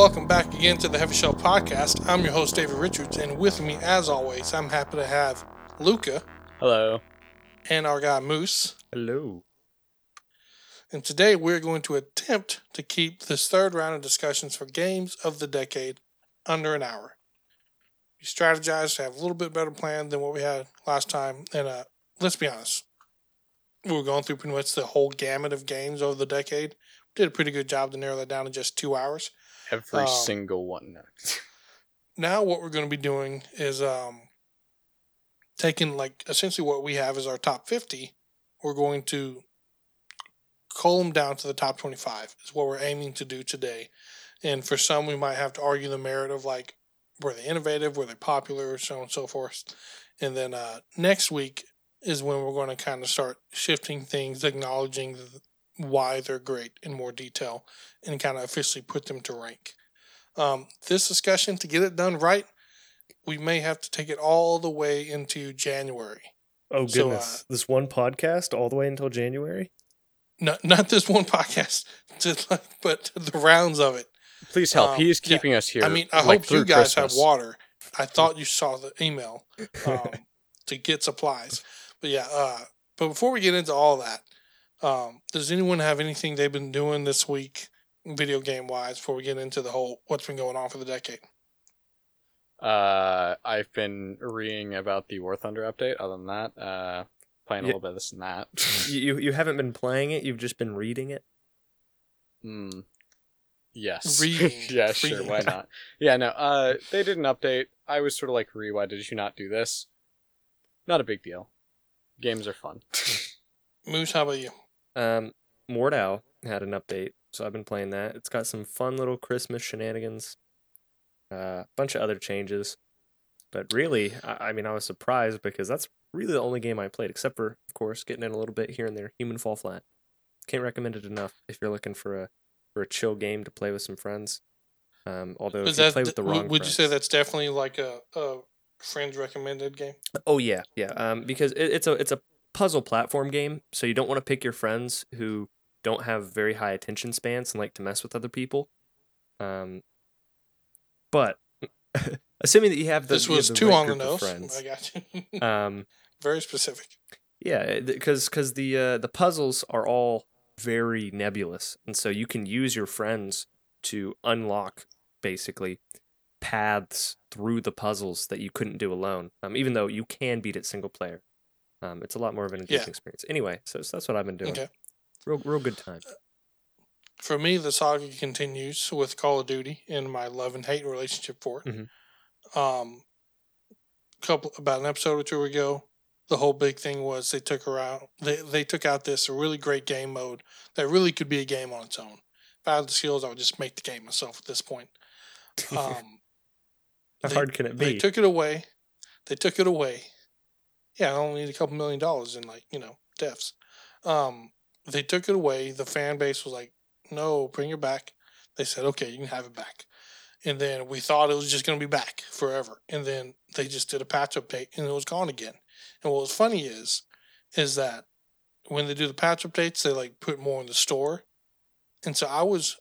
Welcome back again to the Heavyshelf Podcast. I'm your host, David Richards, and with me, as always, I'm happy to have Luca Hello. and our guy Moose. Hello. And today we're going to attempt to keep this third round of discussions for games of the decade under an hour. We strategized to have a little bit better plan than what we had last time. And uh, let's be honest, we were going through pretty much the whole gamut of games over the decade. We Did a pretty good job to narrow that down to just two hours. Every Um, single one. now what we're going to be doing is um taking like essentially what we have is our top 50 we're going to cull them down to the top 25 is what we're aiming to do today. And for some we might have to argue the merit of like were they innovative? Were they popular? So on and so forth. And then uh next week is when we're going to kind of start shifting things acknowledging the, why they're great in more detail and kind of officially put them to rank um, this discussion to get it done right, we may have to take it all the way into January. Oh So, goodness, this one podcast all the way until January. Not not this one podcast, just like, but the rounds of it. Please help. um, he is yeah. keeping us here. I mean, I like, hope you guys Christmas. have water. I thought you saw the email um, to get supplies, but yeah. Uh, but before we get into all that, um, does anyone have anything they've been doing this week, video game wise, before we get into the whole what's been going on for the decade? Uh, I've been reading about the War Thunder update. Other than that, uh, playing a Yeah. little bit of this and that. you you- you haven't been playing it. You've just been reading it. Hmm. Yes. Reading. yeah, sure. Why not? Yeah, no. Uh, they did an update. I was sort of like, "Re, why did you not do this?" Not a big deal. Games are fun. Moose, how about you? Um, Mordhau had an update, so I've been playing that. It's got some fun little Christmas shenanigans, a uh, bunch of other changes. But really, I, I mean, I was surprised because that's really the only game I played, except for, of course, getting in a little bit here and there. Human Fall Flat. Can't recommend it enough if you're looking for a for a chill game to play with some friends. Um, although if Is you play with the wrong, would you say that's definitely like a, a friends recommended game? Oh yeah, yeah. Um, because it, it's a it's a puzzle platform game, so you don't want to pick your friends who don't have very high attention spans and like to mess with other people. Um, but assuming that you have the this was the two right on the nose. friends, I got you. um, Very specific. yeah, because because the uh, the puzzles are all very nebulous, and so you can use your friends to unlock basically paths through the puzzles that you couldn't do alone. Um, even though you can beat it single player, um, it's a lot more of an engaging Yeah. experience. Anyway, so, so that's what I've been doing. Okay. Real real good time. For me, the saga continues with Call of Duty and my love and hate relationship for it. Mhm. Um, couple about an episode or two ago, the whole big thing was they took around they they took out this really great game mode that really could be a game on its own. If I had the skills, I would just make the game myself at this point. Um, How they- hard can it be? they took it away. They took it away. Yeah, I only need a couple million dollars in like you know deaths. Um, they took it away. The fan base was like, "No, bring it back." They said, "Okay, you can have it back." And then we thought it was just going to be back forever. And then they just did a patch update, and it was gone again. And what was funny is, is that when they do the patch updates, they like put more in the store. And so I was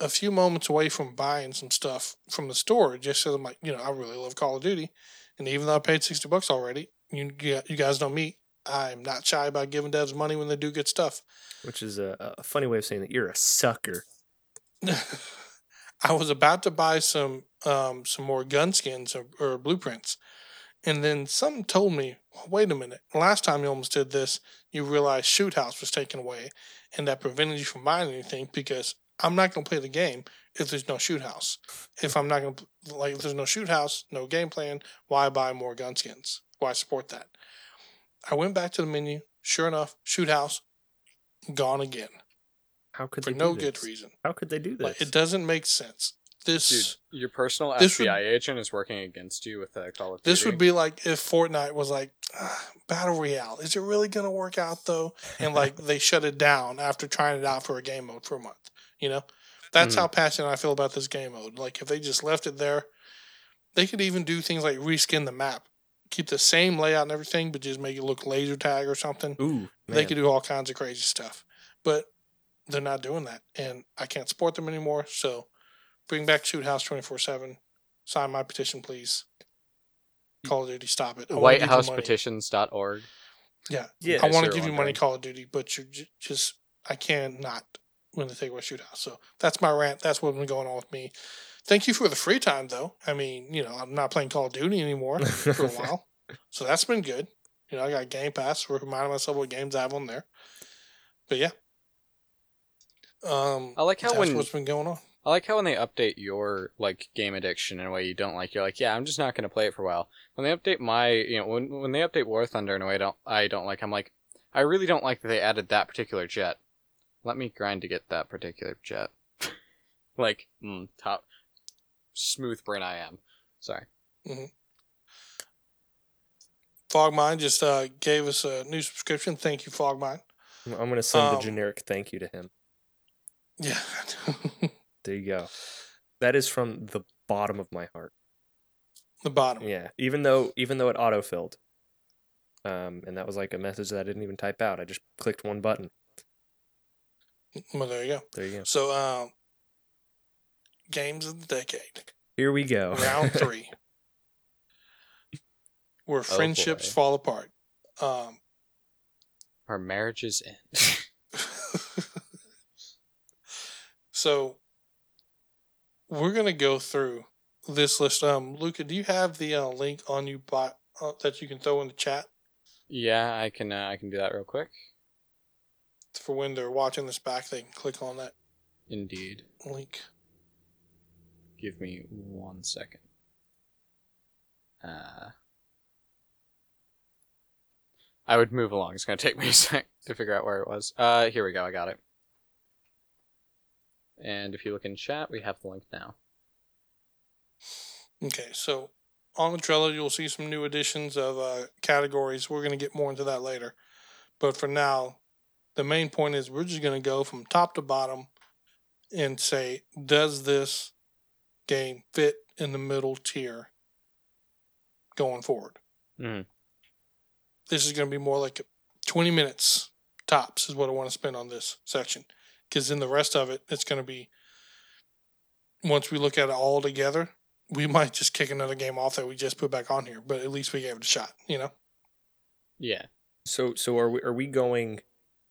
a few moments away from buying some stuff from the store just so I'm like, you know, I really love Call of Duty. And even though I paid 60 bucks already, you, you you guys know me, I'm not shy about giving devs money when they do good stuff. Which is a, a funny way of saying that you're a sucker. I was about to buy some um, some more gun skins or, or blueprints, and then something told me, "Wait a minute! Last time you almost did this, you realized Shoot House was taken away, and that prevented you from buying anything because I'm not going to play the game if there's no Shoot House. If I'm not going to like, if there's no Shoot House, no game plan, why buy more gun skins? Why support that?" I went back to the menu. Sure enough, Shoot House gone again How could for they no do good reason. How could they do this? Like, it doesn't make sense. This Dude, your personal This would- FBI agent is working against you with uh, Call of Duty. this would be like if Fortnite was like "Ah, battle royale. Is it really gonna work out though? And like they shut it down after trying it out for a game mode for a month. You know, That's Mhm. how passionate I feel about this game mode. Like if they just left it there, they could even do things like reskin the map, keep the same layout and everything, but just make it look laser tag or something. Ooh, They could do all kinds of crazy stuff, but they're not doing that, and I can't support them anymore. So bring back Shoot House twenty four seven. Sign my petition, please. Call of Duty, stop it. I wanna give you money. WhiteHousePetitions.org. Yeah, Yeah, I want to give you money. Call of Duty, but you j- just I cannot when they take away Shoot House. So that's my rant. That's what's been going on with me. Thank you for the free time, though. I mean, you know, I'm not playing Call of Duty anymore for a while, so that's been good. You know, I got Game Pass. We're reminding myself what games I have on there. But yeah, um, I like how that's when what's been going on. I like how when they update your like game addiction in a way you don't like, you're like, yeah, I'm just not gonna play it for a while. When they update my, you know, when when they update War Thunder in a way I don't I don't like, I'm like, I really don't like that they added that particular jet. Let me grind to get that particular jet. like, mm, top smooth brain I am. Sorry. Fogmine just uh, gave us a new subscription. Thank you, Fogmine. I'm going to send Um, the generic thank you to him. Yeah. There you go. That is from the bottom of my heart. the bottom. Yeah, even though even though it auto filled, um, and that was like a message that I didn't even type out. I just clicked one button. Well, there you go. There you go. So, um, games of the decade, Here we go. round three, where friendships boy. fall apart. Um, Our marriages end. so, we're gonna go through this list. Um, Luca, do you have the uh, link on you by, uh, that you can throw in the chat yeah, I can uh, I can do that real quick. For when they're watching this back? They can click on that Indeed. link. Give me one second. Uh, I would move along. It's going to take me a sec to figure out where it was. Uh, here we go. I got it. And if you look in chat, we have the link now. Okay, so on the Trello, you'll see some new additions of uh, categories. We're going to get more into that later. But for now, the main point is we're just going to go from top to bottom and say, does this game fit in the middle tier going forward? Mhm. This is going to be more like 20 minutes tops, is what I want to spend on this section. Because in the rest of it, it's going to be, once we look at it all together, we might just kick another game off that we just put back on here, but at least we gave it a shot. You know, Yeah. So so are we are we going?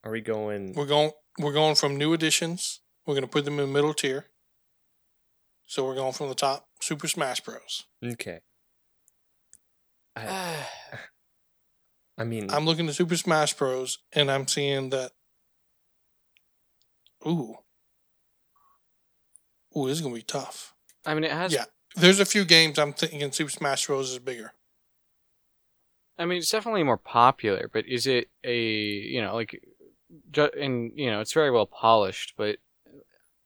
Are we going? we're going we're going from new additions. We're going to put them in the middle tier. So we're going from the top. Super Smash Bros. Okay. I, I mean, I'm looking at Super Smash Bros. and I'm seeing that. Ooh. Ooh, this is gonna be tough. I mean, it has. Yeah. There's a few games I'm thinking Super Smash Bros. is bigger. I mean, it's definitely more popular, but is it a you know like, ju- and you know it's very well polished, but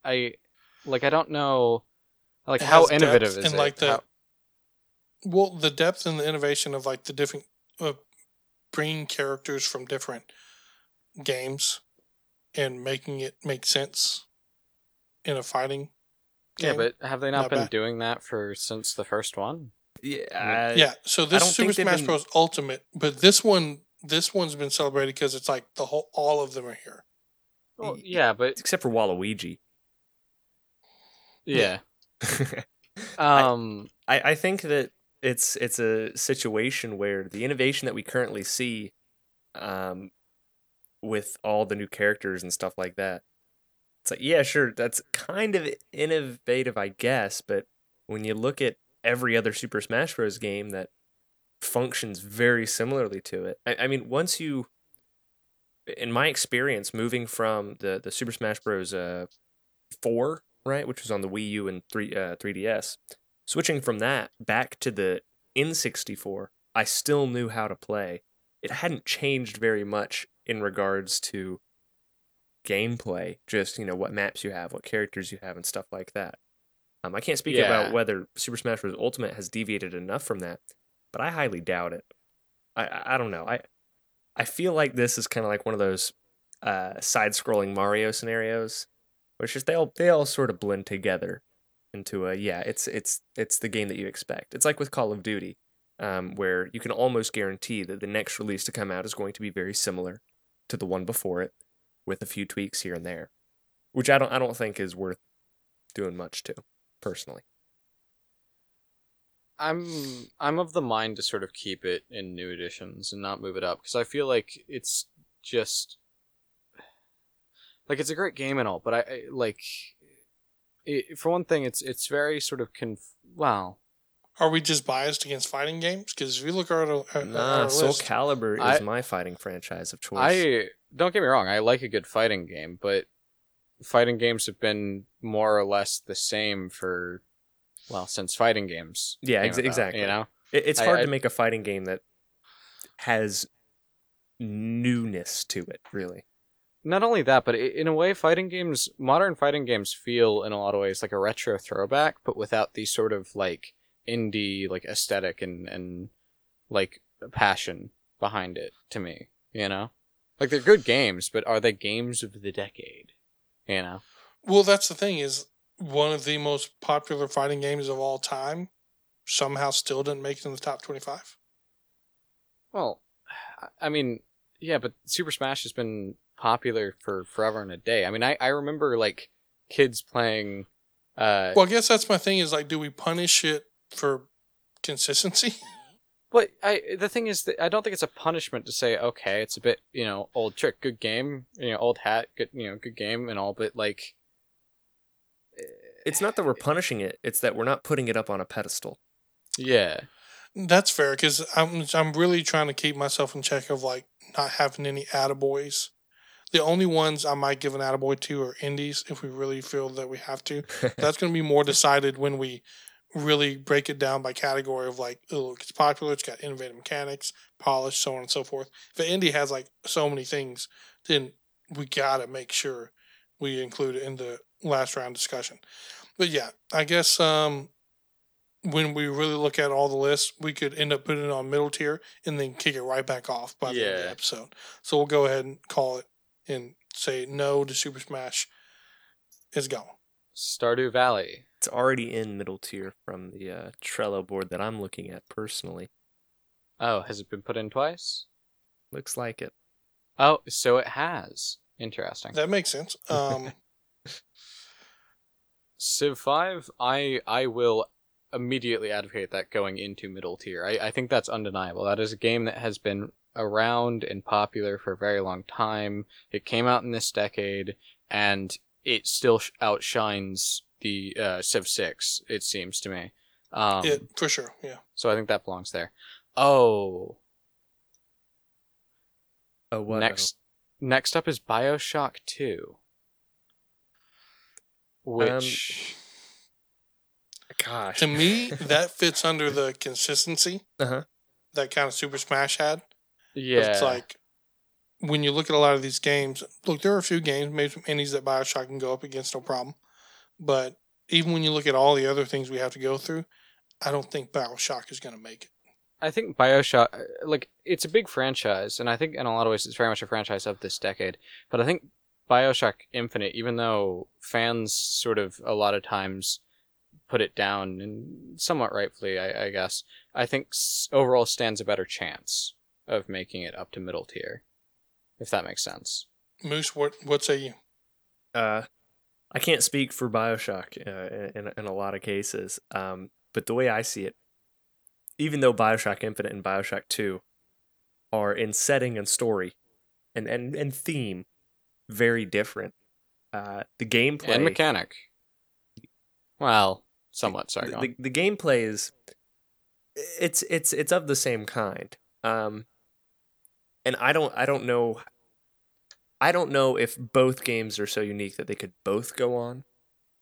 I like I don't know like It how innovative is and it? like the How- well, the depth and the innovation of like the different uh, bringing characters from different games and making it make sense in a fighting. yeah, but have they not, Not been bad. doing that for since the first one? yeah, I- yeah. So this is Super Smash been- Bros. Ultimate, but this one, this one's been celebrated because it's like the whole, all of them are here. Well, yeah, but except for Waluigi. yeah. Um, I, I think that it's it's a situation where the innovation that we currently see, um, with all the new characters and stuff like that, it's like yeah, sure, that's kind of innovative, I guess. But when you look at every other Super Smash Bros. game that functions very similarly to it, I, I mean, once you, in my experience, moving from the the Super Smash Bros. Uh, four right, which was on the Wii U and three uh, 3DS. Switching from that back to the N64, I still knew how to play. It hadn't changed very much in regards to gameplay, just, you know, what maps you have, what characters you have, and stuff like that. Um, I can't speak Yeah. about whether Super Smash Bros. Ultimate has deviated enough from that, but I highly doubt it. I, I, don't know. I, I feel like this is kind of like one of those uh, side-scrolling Mario scenarios which is they all they all sort of blend together into a yeah. It's it's it's the game that you expect. It's like with Call of Duty, um, where you can almost guarantee that the next release to come out is going to be very similar to the one before it, with a few tweaks here and there, which I don't I don't think is worth doing much to, personally. I'm I'm of the mind to sort of keep it in new editions and not move it up because I feel like it's just like it's a great game and all, but I, I like it, for one thing, it's it's very sort of conf. Wow, Are we just biased against fighting games? Because if you look at our, at Nah, our Soul list, Calibur I- is my fighting franchise of choice. I don't get me wrong, I like a good fighting game, but fighting games have been more or less the same for well since fighting games. Yeah, ex- about, exactly. You know, It, it's I- hard I- to make a fighting game that has newness to it, really. not only that, but in a way, fighting games, modern fighting games, feel in a lot of ways like a retro throwback, but without the sort of like indie like aesthetic and and like passion behind it. To me, you know, like they're good games, but are they games of the decade? You know, well, that's the thing is one of the most popular fighting games of all time somehow still didn't make it in the top twenty-five. well, I- I mean, yeah, but Super Smash has been popular for forever and a day. I mean, I I remember like kids playing. Uh, Well, I guess that's my thing is like, do we punish it for consistency? But I the thing is that I don't think it's a punishment to say okay, it's a bit you know old trick, good game, you know old hat, good you know good game and all, but like It's not that we're punishing it; it's that we're not putting it up on a pedestal. yeah, That's fair because I'm I'm really trying to keep myself in check of like not having any attaboys. The only ones I might give an attaboy to are indies if we really feel that we have to. That's going to be more decided when we really break it down by category of like, oh, look, it's popular, it's got innovative mechanics, polish, so on and so forth. If an indie has like so many things, then we got to make sure we include it in the last round discussion. But yeah, I guess um, when we really look at all the lists, we could end up putting it on middle tier and then kick it right back off by the end of the episode. So we'll go ahead and call it and say no to Super Smash is gone. Stardew Valley. It's already in middle tier from the uh, Trello board that I'm looking at personally. Oh, has it been put in twice? Looks like it. Oh, so it has. Interesting. That makes sense. Um, Civ Five, I I will immediately advocate that going into middle tier. I, I think that's undeniable. That is a game that has been around and popular for a very long time. It came out in this decade, and it still outshines the uh, Civ Six. It seems to me. Um, it for sure. Yeah. So I think that belongs there. Oh, Oh, what? next next up is Bioshock Two, which Gosh. To me, that fits under the consistency Uh-huh. that kind of Super Smash had. yeah, It's like when you look at a lot of these games, look, there are a few games maybe some indies that Bioshock can go up against no problem. But even when you look at all the other things we have to go through, I don't think Bioshock is going to make it. I think Bioshock, uh, like, it's a big franchise, and I think in a lot of ways it's very much a franchise of this decade. But I think Bioshock Infinite, even though fans sort of a lot of times put it down, and somewhat rightfully, I, I guess, I think overall stands a better chance of making it up to middle tier, if that makes sense. Moose, what what say you? Uh, I can't speak for Bioshock uh, in in a lot of cases, um, but the way I see it, even though Bioshock Infinite and Bioshock Two are in setting and story, and and and theme, very different. Uh, the gameplay And mechanic. Well, somewhat. Sorry, the, the, the gameplay is it's it's it's of the same kind um and i don't i don't know i don't know if both games are so unique that they could both go on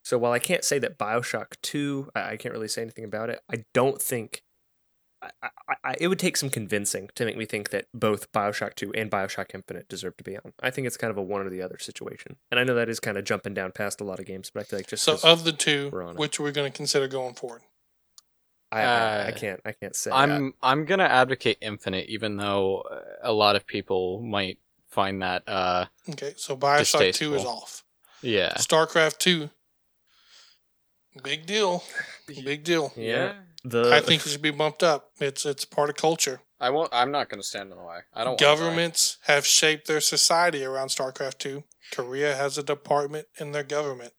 so while i can't say that bioshock 2 i, I can't really say anything about it i don't think I, I, I, it would take some convincing to make me think that both Bioshock 2 and Bioshock Infinite deserve to be on. I think it's kind of a one or the other situation. And I know that is kind of jumping down past a lot of games, but I feel like just so of the two, we're which we're going to consider going forward? I, I, I uh, can't I can't say. I'm I'm gonna advocate Infinite, even though uh, a lot of people might find that uh Okay, so Bioshock Two is off. Yeah. StarCraft two. Big deal. Big deal. Yeah. The I think it should be bumped up. It's it's part of culture. I won't. I'm not going to stand in the way. I don't. wanna. Governments have shaped their society around StarCraft 2. Korea has a department in their government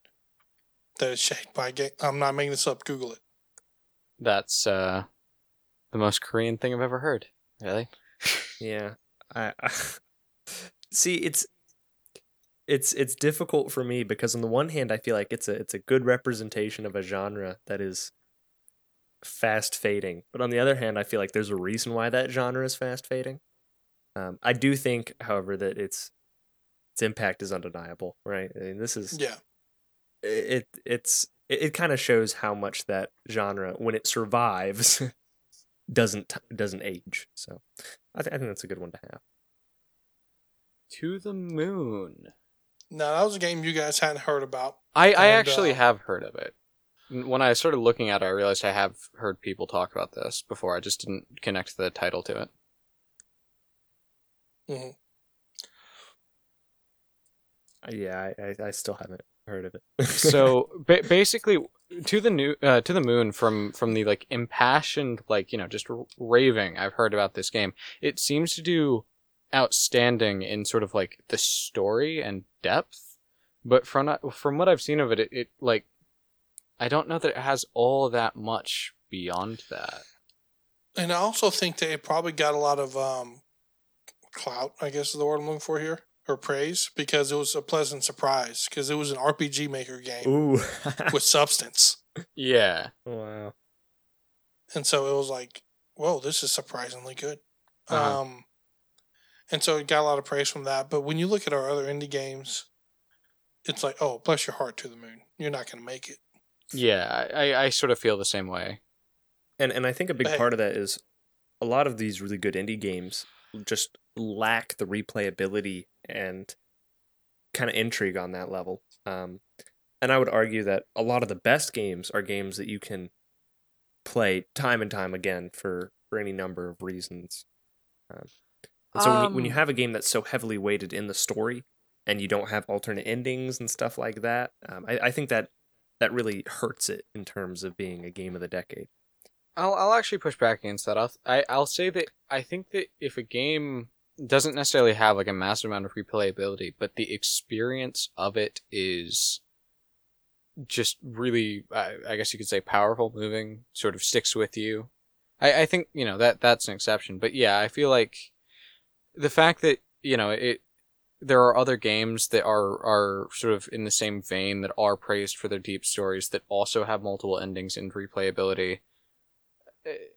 that is shaped by game. I'm not making this up. Google it. That's uh, the most Korean thing I've ever heard. Really? Yeah. I, I see it's it's it's difficult for me because on the one hand I feel like it's a it's a good representation of a genre that is fast fading. But on the other hand, I feel like there's a reason why that genre is fast fading. Um, I do think, however, that its its impact is undeniable, right? I mean, this is Yeah. it it's it, it kind of shows how much that genre when it survives doesn't doesn't age. So I, th- I think that's a good one to have. To the moon. No, that was a game you guys hadn't heard about. I, I And, actually uh, have heard of it. N- When I started looking at it, I realized I have heard people talk about this before. I just didn't connect the title to it. hmm Uh, Yeah, I, I, I still haven't heard of it. so ba- basically, to the new uh, to the moon from from the like impassioned like you know just r- raving I've heard about this game. It seems to do outstanding in sort of like the story and depth, but from from what I've seen of it, it, it like I don't know that it has all that much beyond that. And I also think that it probably got a lot of um, clout, I guess is the word I'm looking for here, or praise, because it was a pleasant surprise, because it was an RPG Maker game Ooh. with substance. Yeah. wow. And so it was like, whoa, this is surprisingly good. Uh-huh. Um, and so it got a lot of praise from that. But when you look at our other indie games, it's like, oh, bless your heart to the moon. You're not going to make it. Yeah, I, I, I sort of feel the same way. And and I think a big Hey. part of that is a lot of these really good indie games just lack the replayability and kind of intrigue on that level. Um, and I would argue that a lot of the best games are games that you can play time and time again for for any number of reasons. Um, and so when you, when you Um, have a game that's so heavily weighted in the story and you don't have alternate endings and stuff like that, um, I, I think that that really hurts it in terms of being a game of the decade. I'll I'll actually push back against that. I'll I, I'll say that I think that if a game doesn't necessarily have like a massive amount of replayability, but the experience of it is just really, I, I guess you could say, powerful, moving, sort of sticks with you. I, I think you know that that's an exception, but yeah, I feel like the fact that you know it there are other games that are are sort of in the same vein that are praised for their deep stories that also have multiple endings and replayability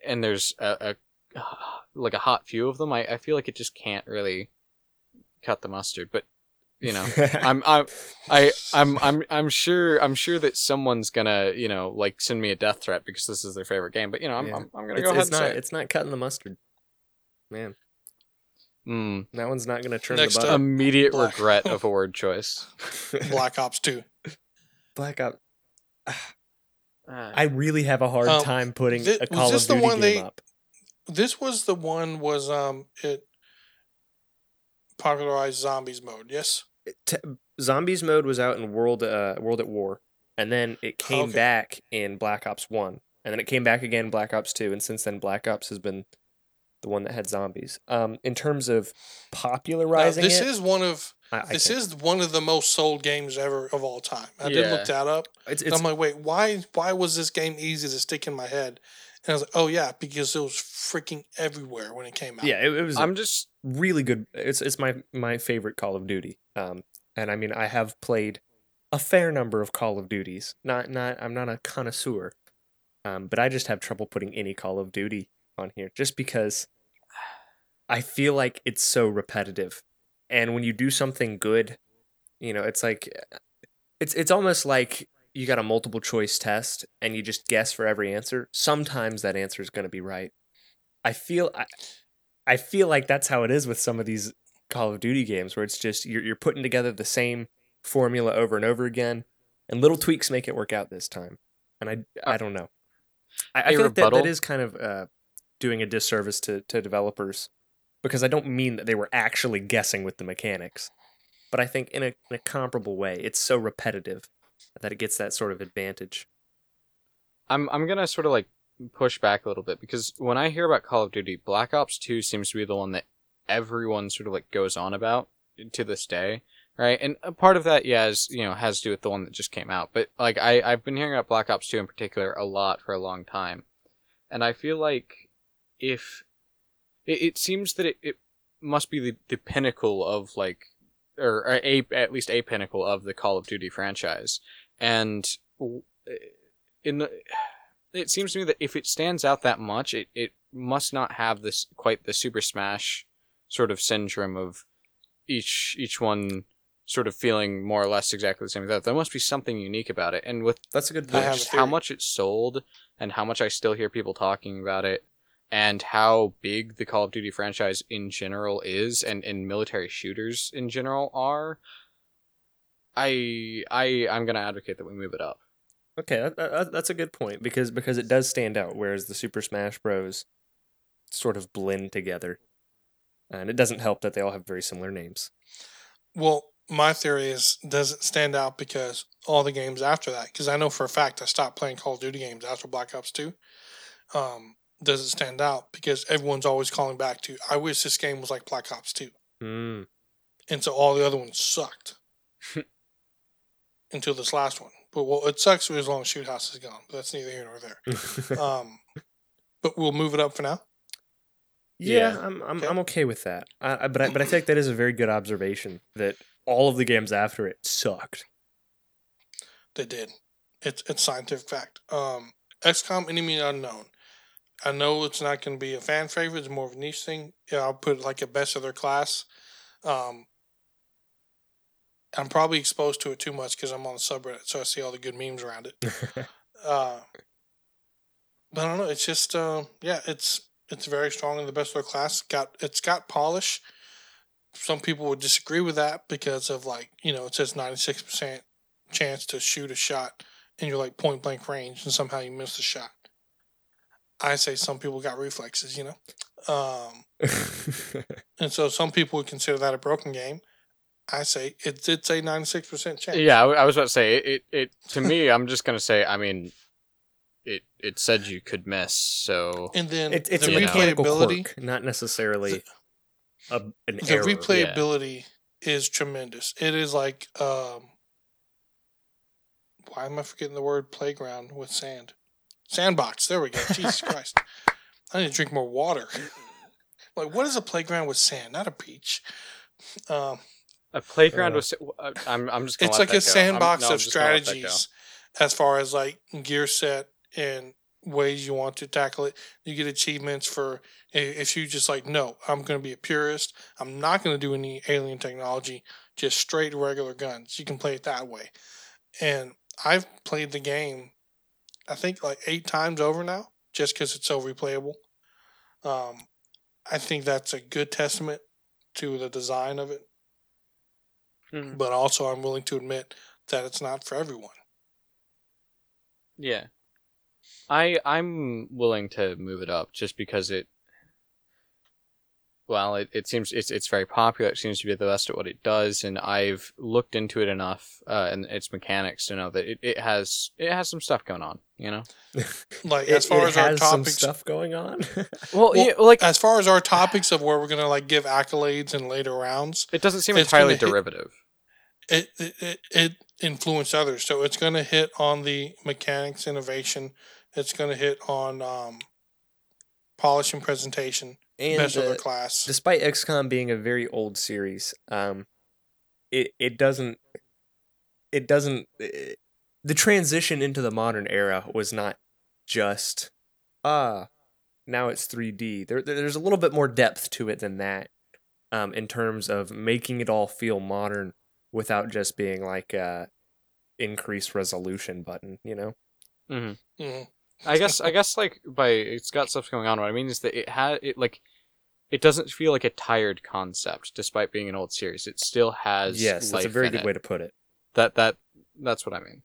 and there's a, a like a hot few of them I, I feel like it just can't really cut the mustard but you know i'm i'm i i'm i'm i'm sure i'm sure that someone's gonna you know like send me a death threat because this is their favorite game but you know i'm Yeah. I'm, I'm gonna it's, go ahead it's and not it. it's not cutting the mustard. Man, Mm, that one's not gonna turn Next the button. immediate Black- regret of a word choice Black Ops 2. Black Ops. Uh, I really have a hard Um, time putting thi- a was Call this of the Duty one game they- up. This was the one was um it popularized zombies mode. Yes. T- Zombies mode was out in World uh, World at War, and then it came Okay. back in Black Ops One, and then it came back again in Black Ops Two, and since then Black Ops has been the one that had zombies. Um, in terms of Now, popularizing this it, is one of I, I this can't- is one of the most sold games ever of all time. I did Yeah. look that up. it's, it's I'm like, wait, why why was this game easy to stick in my head? And I was like, oh yeah, because it was freaking everywhere when it came out. yeah, it, it was. i'm just really good. It's it's my my favorite Call of Duty. Um, and I mean I have played a fair number of Call of Duties. Not not I'm not a connoisseur, um, but I just have trouble putting any Call of Duty on here just because I feel like it's so repetitive. And when you do something good, you know, it's like it's it's almost like you got a multiple choice test and you just guess for every answer. Sometimes that answer is going to be right. I feel I, I feel like that's how it is with some of these Call of Duty games where it's just you're you're putting together the same formula over and over again and little tweaks make it work out this time. And I I don't know. I feel like that, that is kind of uh, doing a disservice to, to developers because I don't mean that they were actually guessing with the mechanics. but I think in a, in a comparable way, it's so repetitive that it gets that sort of advantage. I'm I'm gonna sort of like push back a little bit because when I hear about Call of Duty, Black Ops Two seems to be the one that everyone sort of like goes on about to this day, right? And a part of that, yeah, is you know has to do with the one that just came out. But like I I've been hearing about Black Ops Two in particular a lot for a long time, and I feel like if it, it seems that it, it must be the, the pinnacle of like or, or a at least a pinnacle of the Call of Duty franchise, and eh, in the it seems to me that if it stands out that much, it, it must not have this quite the Super Smash sort of syndrome of each each one sort of feeling more or less exactly the same as that. There must be something unique about it. And with That's a good I point. have a just how much it sold and how much I still hear people talking about it and how big the Call of Duty franchise in general is and, and military shooters in general are, I I I'm gonna advocate that we move it up. Okay, that, that, that's a good point because because it does stand out, whereas the Super Smash Bros. sort of blend together, and it doesn't help that they all have very similar names. Well, my theory is does it stand out because all the games after that? Because I know for a fact I stopped playing Call of Duty games after Black Ops Two. Um, does it stand out because everyone's always calling back to? I wish this game was like Black Ops Two, Hmm. and so all the other ones sucked until this last one. But well, it sucks as long as Shoot House is gone. But that's neither here nor there. Um, but we'll move it up for now. yeah, Yeah. I'm I'm Okay. I'm okay with that. I, I, but I, but I think that is a very good observation that all of the games after it sucked. They did. It's it's scientific fact. Um, XCOM Enemy Unknown. I know it's not going to be a fan favorite. It's more of a niche thing. Yeah, I'll put like a best of their class. Um, I'm probably exposed to it too much because I'm on the subreddit, so I see all the good memes around it. Uh, but I don't know. It's just uh, yeah, it's it's very strong in the best of their class. Got it's got polish. Some people would disagree with that because of like you know it says 96 percent chance to shoot a shot and you're like point blank range and somehow you miss the shot. I say some people got reflexes, you know. Um, and so some people would consider that a broken game. I say it did say 96% chance. Yeah, I was about to say it, it. It to me, I'm just gonna say. I mean, it it said you could miss, so And then it, it's the a you mechanical replayability, quirk, not necessarily a, an the error. replayability is tremendous. It is like um why am I forgetting the word playground with sand? Sandbox. There we go. Jesus Christ. I need to drink more water. like what is a playground with sand? Not a beach. Um a playground Uh, was. uh, I'm I'm just. Gonna it's let like a go. Sandbox no, of just gonna let that go. strategies as far as like gear set and ways you want to tackle it. You get achievements for if you just like, no, I'm going to be a purist. I'm not going to do any alien technology, just straight regular guns. You can play it that way. And I've played the game, I think like eight times over now, just because it's so replayable. Um, I think that's a good testament to the design of it Mhm. but also I'm willing to admit that it's not for everyone. Yeah. I I'm willing to move it up just because it well, it, it seems it's it's very popular. It seems to be the best at what it does, and I've looked into it enough uh, and its mechanics to know that it, it has it has some stuff going on. You know. Like as far it as our has topics, stuff going on. Well, Well, yeah, like as far as our topics of where we're gonna like give accolades in later rounds, it doesn't seem it's entirely gonna hit- derivative. it it, it, it influenced others. So it's gonna hit on the mechanics innovation. It's gonna hit on um, polish and presentation, and best of their class. despite XCOM being a very old series, um, it it doesn't it doesn't the transition into the modern era was not just ah now it's 3D. There there- there's a little bit more depth to it than that, um, in terms of making it all feel modern without just being like a increased resolution button. You know. Mm-hmm. Mhm. I guess I guess like by it's got stuff going on. What I mean is that it had it like it doesn't feel like a tired concept, despite being an old series. It still has yes, that's a very good it. way to put it. That that that's what I mean.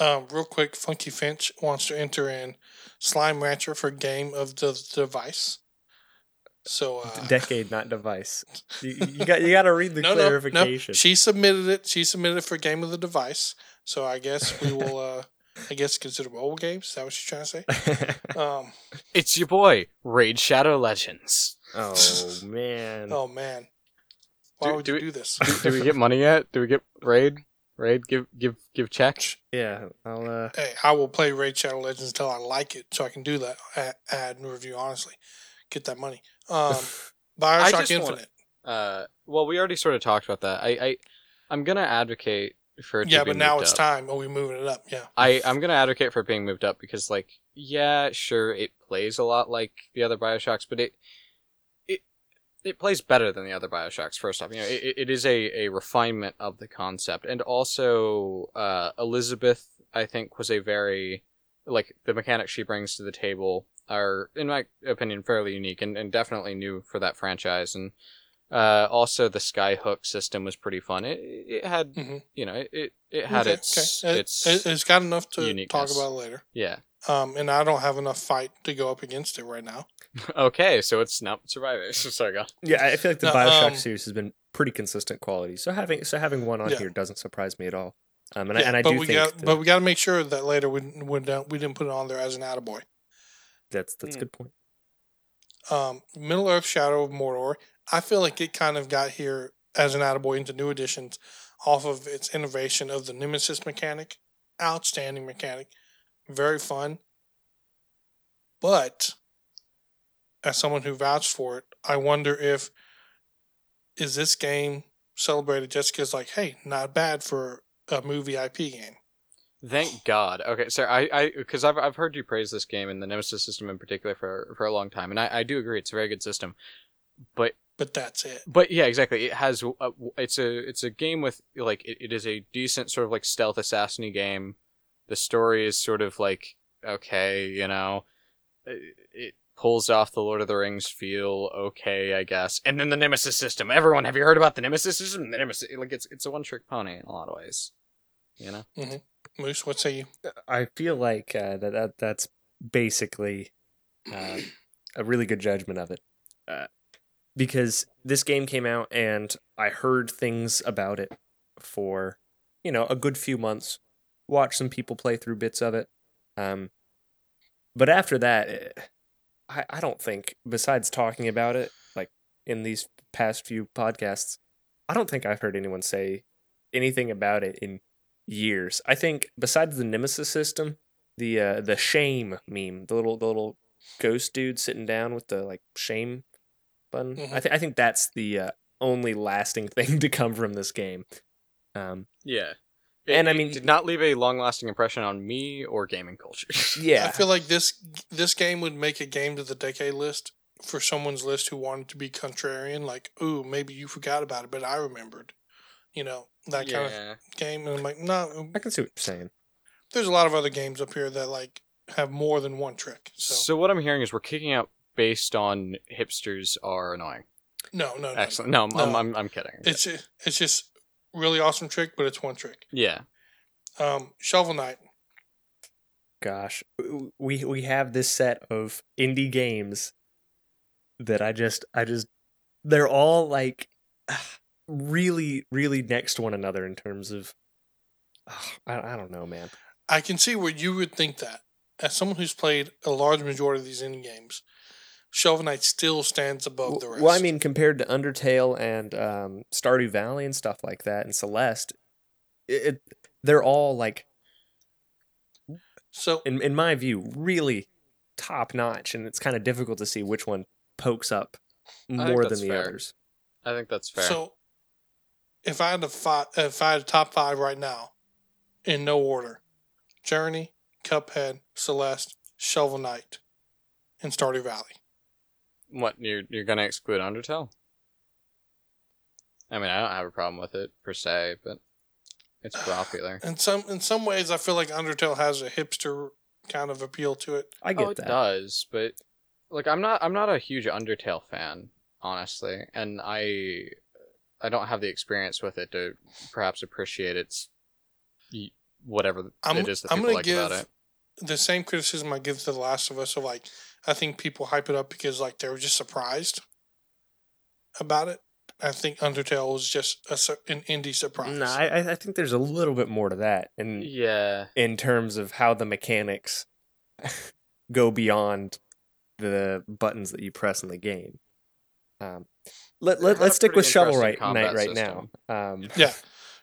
Um, real quick, Funky Finch wants to enter in Slime Rancher for game of the device. So uh, Decade, not device. You, you got you got to read the no, no, no. clarification. She submitted it. She submitted it for game of the device. So I guess we will. uh I guess consider mobile games. Is that what you're trying to say? Um. It's your boy, Raid Shadow Legends. oh man. Oh man. Why Do- would do you we- do this? Do we get money yet? Do we get Raid? Raid? Give give give check. Yeah, I'll uh Hey, I will play Raid Shadow Legends until I like it, so I can do that ad, ad and review. Honestly, get that money. Um, Bioshock just wanna- Infinite. Uh, well, we already sort of talked about that. I, I I'm gonna advocate for it to Yeah, be but now moved it's up. time. Are we moving it up? Yeah. I I'm gonna advocate for it being moved up because like yeah sure it plays a lot like the other Bioshocks but it it it plays better than the other Bioshocks first off. You know it, it- is a, a refinement of the concept. And also uh, Elizabeth I think was a very like the mechanics she brings to the table are in my opinion fairly unique and, and definitely new for that franchise. And uh, also the skyhook system was pretty fun. It, it had Mhm. you know it, it, it had Okay, its okay. It- its it, has got enough to talk about later. yeah Um, and I don't have enough fight to go up against it right now. Okay, so it's not Survivors. Sorry, go. yeah, I feel like the No, Bioshock um, series has been pretty consistent quality. So having so having one on Yeah. here doesn't surprise me at all. Um, and, Yeah, I, and I but do we think got, that- but we got to make sure that later we we don't, we didn't put it on there as an attaboy. that's that's a Mm. good point. Um, Middle Earth: Shadow of Mordor. I feel like it kind of got here as an attaboy into new editions off of its innovation of the Nemesis mechanic. Outstanding mechanic, very fun. But as someone who vouched for it, I wonder if is this game celebrated just because like, hey, not bad for a movie IP game. Thank God. Okay, sir. I, I, because I've, I've heard you praise this game and the Nemesis system in particular for for a long time, and I, I do agree it's a very good system. But, But that's it. but yeah, exactly. It has, uh, a, it's a, it's a game with like, it, it is a decent sort of like stealth assassin game. The story is sort of like okay, you know, it, it pulls off the Lord of the Rings feel okay, I guess. And then the Nemesis system. Everyone, have you heard about the Nemesis system? The Nemesis, like it's it's a one trick pony in a lot of ways. You know. Moose, what say you? I feel like uh, that, that that's basically uh, a really good judgment of it, uh, because this game came out and I heard things about it for you know a good few months, watched some people play through bits of it, um, but after that, eh, I I don't think besides talking about it like in these past few podcasts, I don't think I've heard anyone say anything about it in years. I think besides the Nemesis system, the uh, the shame meme, the little the little ghost dude sitting down with the like shame button. I Mhm. think I think that's the uh, only lasting thing to come from this game. Um, Yeah. And I it mean- did not leave a long lasting impression on me or gaming culture. yeah, I feel like this this game would make a game to the decade list for someone's list who wanted to be contrarian. Like, ooh, maybe you forgot about it, but I remembered. You know that kind of game, and I'm like, no. I can see what you're saying. There's a lot of other games up here that like have more than one trick. So, So. what I'm hearing is we're kicking out based on hipsters are annoying. no, no, no, Excellent. No, I'm, I'm, I'm, I'm kidding. It's ju- it's just really awesome trick, but it's one trick. yeah. Um, Shovel Knight. Gosh, we we have this set of indie games that I just I just they're all like really really next to one another in terms of I, I don't know, man. I can see where you would think that. As someone who's played a large majority of these indie games, Shovel Knight still stands above the rest. Well, I mean, compared to Undertale and um, Stardew Valley and stuff like that, and Celeste, it, it they're all like, so in in my view, really top notch, and it's kind of difficult to see which one pokes up more than the fair. others. I think that's fair. So, if I had to five, if I had a top five right now, in no order, Journey, Cuphead, Celeste, Shovel Knight, and Stardew Valley. What you're you're gonna exclude Undertale? I mean, I don't have a problem with it per se, but it's popular. In some in some ways, I feel like Undertale has a hipster kind of appeal to it. I get oh, it that. does, but like I'm not I'm not a huge Undertale fan, honestly, and I I don't have the experience with it to perhaps appreciate its whatever I'm- it is that I'm people gonna like give about it. The same criticism I give to The Last of Us of like, I think people hype it up because like they were just surprised. about it. I think Undertale was just a, an indie surprise. No, I, I- I think there's a little bit more to that, and Yeah. in terms of how the mechanics go beyond the buttons that you press in the game. Um, let, let, let's stick with Shovel Knight right system. now. Um, Yeah.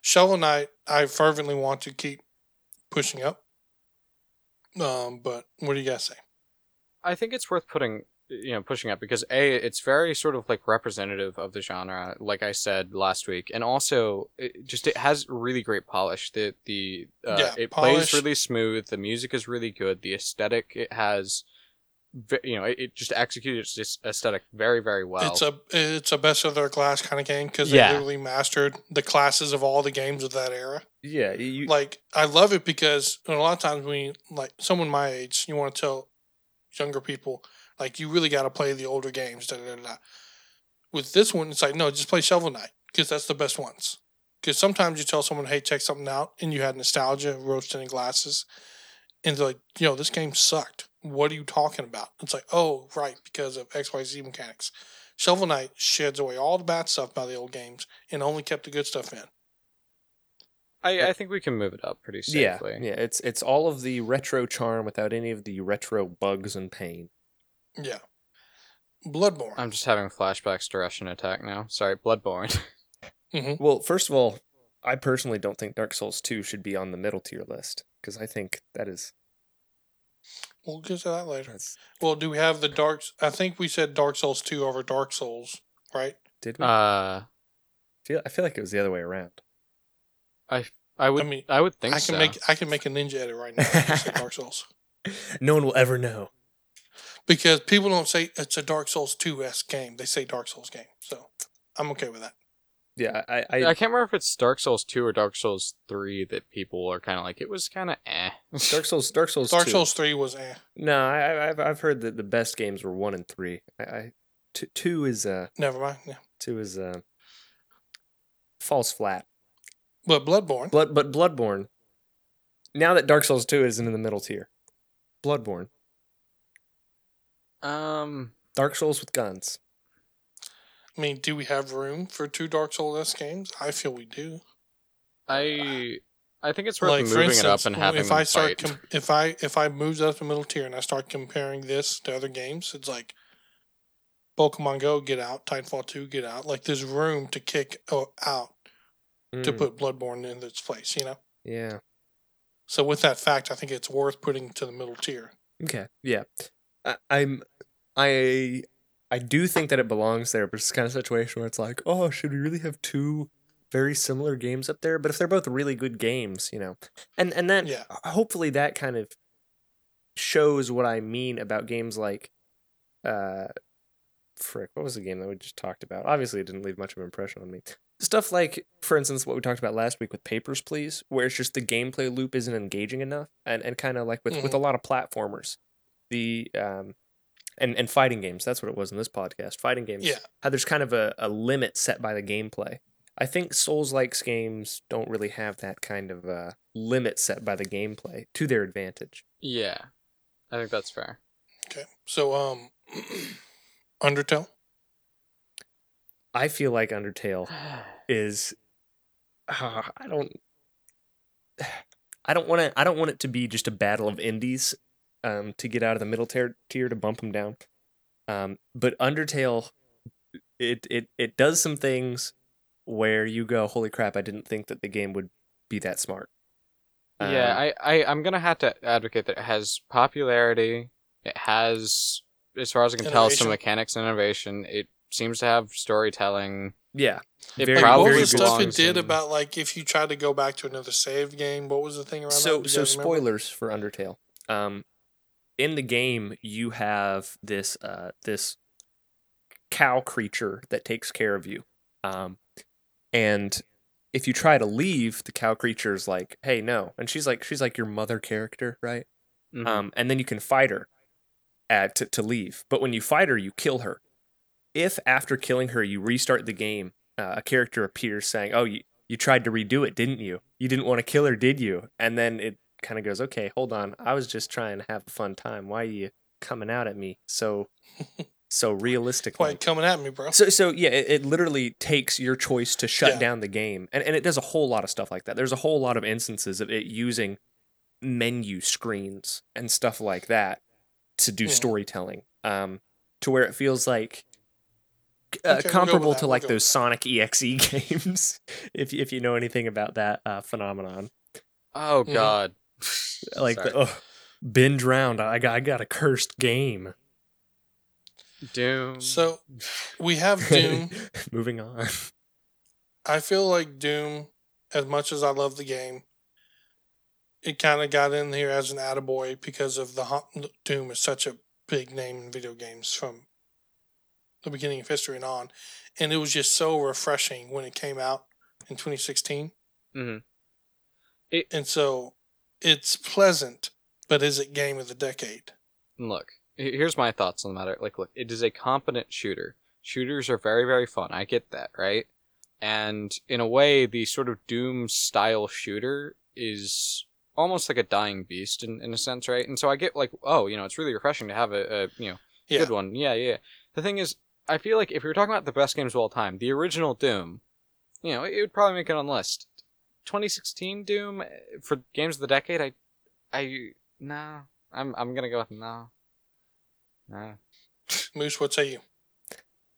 Shovel Knight, I fervently want to keep pushing up. Um, but what do you guys say? I think it's worth putting you know pushing up because a it's very sort of like representative of the genre like i said last week and also it just it has really great polish the the uh, Yeah, it polish. plays really smooth the music is really good the aesthetic it has you know it, it just executes this aesthetic very very well It's a it's a best of their class kind of game because Yeah. they literally mastered the classes of all the games of that era. yeah, you, Like I love it because a lot of times when you, like someone my age, you want to tell younger people like you really got to play the older games. Da, da, da, da. With this one, it's like no, just play Shovel Knight because that's the best ones. Because sometimes you tell someone, "Hey, check something out," and you had nostalgia, roasting glasses, and they're like, "Yo, this game sucked. What are you talking about?" It's like, "Oh, right, because of X, Y, Z mechanics." Shovel Knight sheds away all the bad stuff by the old games and only kept the good stuff in. I, I think we can move it up pretty yeah, safely yeah. It's it's all of the retro charm without any of the retro bugs and pain. Yeah. Bloodborne. i'm just having flashbacks to russian attack now sorry bloodborne mm-hmm. Well, first of all, I personally don't think Dark Souls 2 should be on the middle tier list because I think that is We'll get to that later. that's Well, do we have the Dark? I think we said Dark Souls two over Dark Souls, right? did we? uh feel I feel like it was the other way around. i i would i, mean, I would think I can so make I can make a ninja edit right now. Dark Souls no one will ever know. because people don't say it's a Dark Souls two s game. They say Dark Souls game. So I'm okay with that. Yeah, I, I, I can't remember if it's Dark Souls 2 or Dark Souls 3 that people are kind of like, it was kind of eh. Dark Souls, Dark Souls, Dark 2. Souls three was eh. No, I, I- I've I've heard that the best games were one and three. I, I two, two is uh Never mind. Yeah. two is uh falls flat. But Bloodborne. Blood, but Bloodborne. Now that Dark Souls two isn't in the middle tier, Bloodborne, Um, Dark Souls with guns. I mean, do we have room for two Dark Souls s games? I feel we do. I I think it's worth like moving instance, it up and having if I start fight. com- if I if I move that up to middle tier and I start comparing this to other games, it's like Pokemon Go, get out, Titanfall two, get out. Like there's room to kick uh, out to Mm, put Bloodborne in its place, you know. yeah. So with that fact, I think it's worth putting to the middle tier. Okay. Yeah. I, I'm. I. I do think that it belongs there, but it's kind of a situation where it's like, oh, should we really have two very similar games up there? But if they're both really good games, you know, and and then Yeah. hopefully that kind of shows what I mean about games like, uh, frick, what was the game that we just talked about? Obviously, it didn't leave much of an impression on me. Stuff like, for instance, what we talked about last week with Papers, Please, where it's just the gameplay loop isn't engaging enough, and and kind of like with with a lot of platformers, the um, and and fighting games. That's what it was in this podcast. Fighting games. Yeah. How there's kind of a, a limit set by the gameplay. I think Souls likes games don't really have that kind of uh, limit set by the gameplay to their advantage. Yeah, I think that's fair. Okay. So um, Undertale. I feel like Undertale is uh, I don't I don't want to I don't want it to be just a battle of indies um to get out of the middle tier, tier to bump them down. Um but Undertale it it it does some things where you go holy crap I didn't think that the game would be that smart. yeah, Um, I, I I'm gonna have to advocate that it has popularity. It has, as far as I can tell, some mechanics and innovation. It seems to have storytelling. yeah. It Very- Like, probably what was stuff it did in- about like if you tried to go back to another save game? What was the thing around so that? So guys remember? spoilers for Undertale. Um, in the game, you have this uh this cow creature that takes care of you. Um, and if you try to leave, the cow creature's like, "Hey, no," and she's like, she's like your mother character, right? Mhm. Um, and then you can fight her at, to, to leave. But when you fight her, you kill her. If after killing her, you restart the game, uh, a character appears saying, Oh, you, you tried to redo it, didn't you? You didn't want to kill her, did you? And then it kind of goes, Okay, hold on. I was just trying to have a fun time. Why are you coming out at me so so realistically. Why you coming at me, bro? So so yeah, it, it literally takes your choice to shut Yeah. down the game, and and it does a whole lot of stuff like that. There's a whole lot of instances of it using menu screens and stuff like that to do Mhm. storytelling, um, to where it feels like. Uh, Okay, we'll go with comparable to we'll like those Sonic EXE games, if if you know anything about that uh, phenomenon, Oh Mhm. God. like Sorry. the oh, binge round. I got I got a cursed game. Doom. So we have Doom. Moving on. I feel like Doom, as much as I love the game, it kind of got in here as an attaboy because of the hon- Doom is such a big name in video games from the beginning of history and on, and it was just so refreshing when it came out in 2016, Mm-hmm. and so it's pleasant. But is it game of the decade? Look, here's my thoughts on the matter. Like, look, it is a competent shooter. Shooters are very, very fun. I get that, right? And in a way, the sort of Doom style shooter is almost like a dying beast in, in a sense, right? And so I get like, oh, you know, it's really refreshing to have a, a you know Yeah. good one. Yeah, yeah. The thing is, I feel like if we were talking about the best games of all time, the original Doom, you know, it would probably make it on the list. 2016 Doom eh, for games of the decade, I, I, no, I'm, I'm gonna go with no. Nah. Moose, what say you?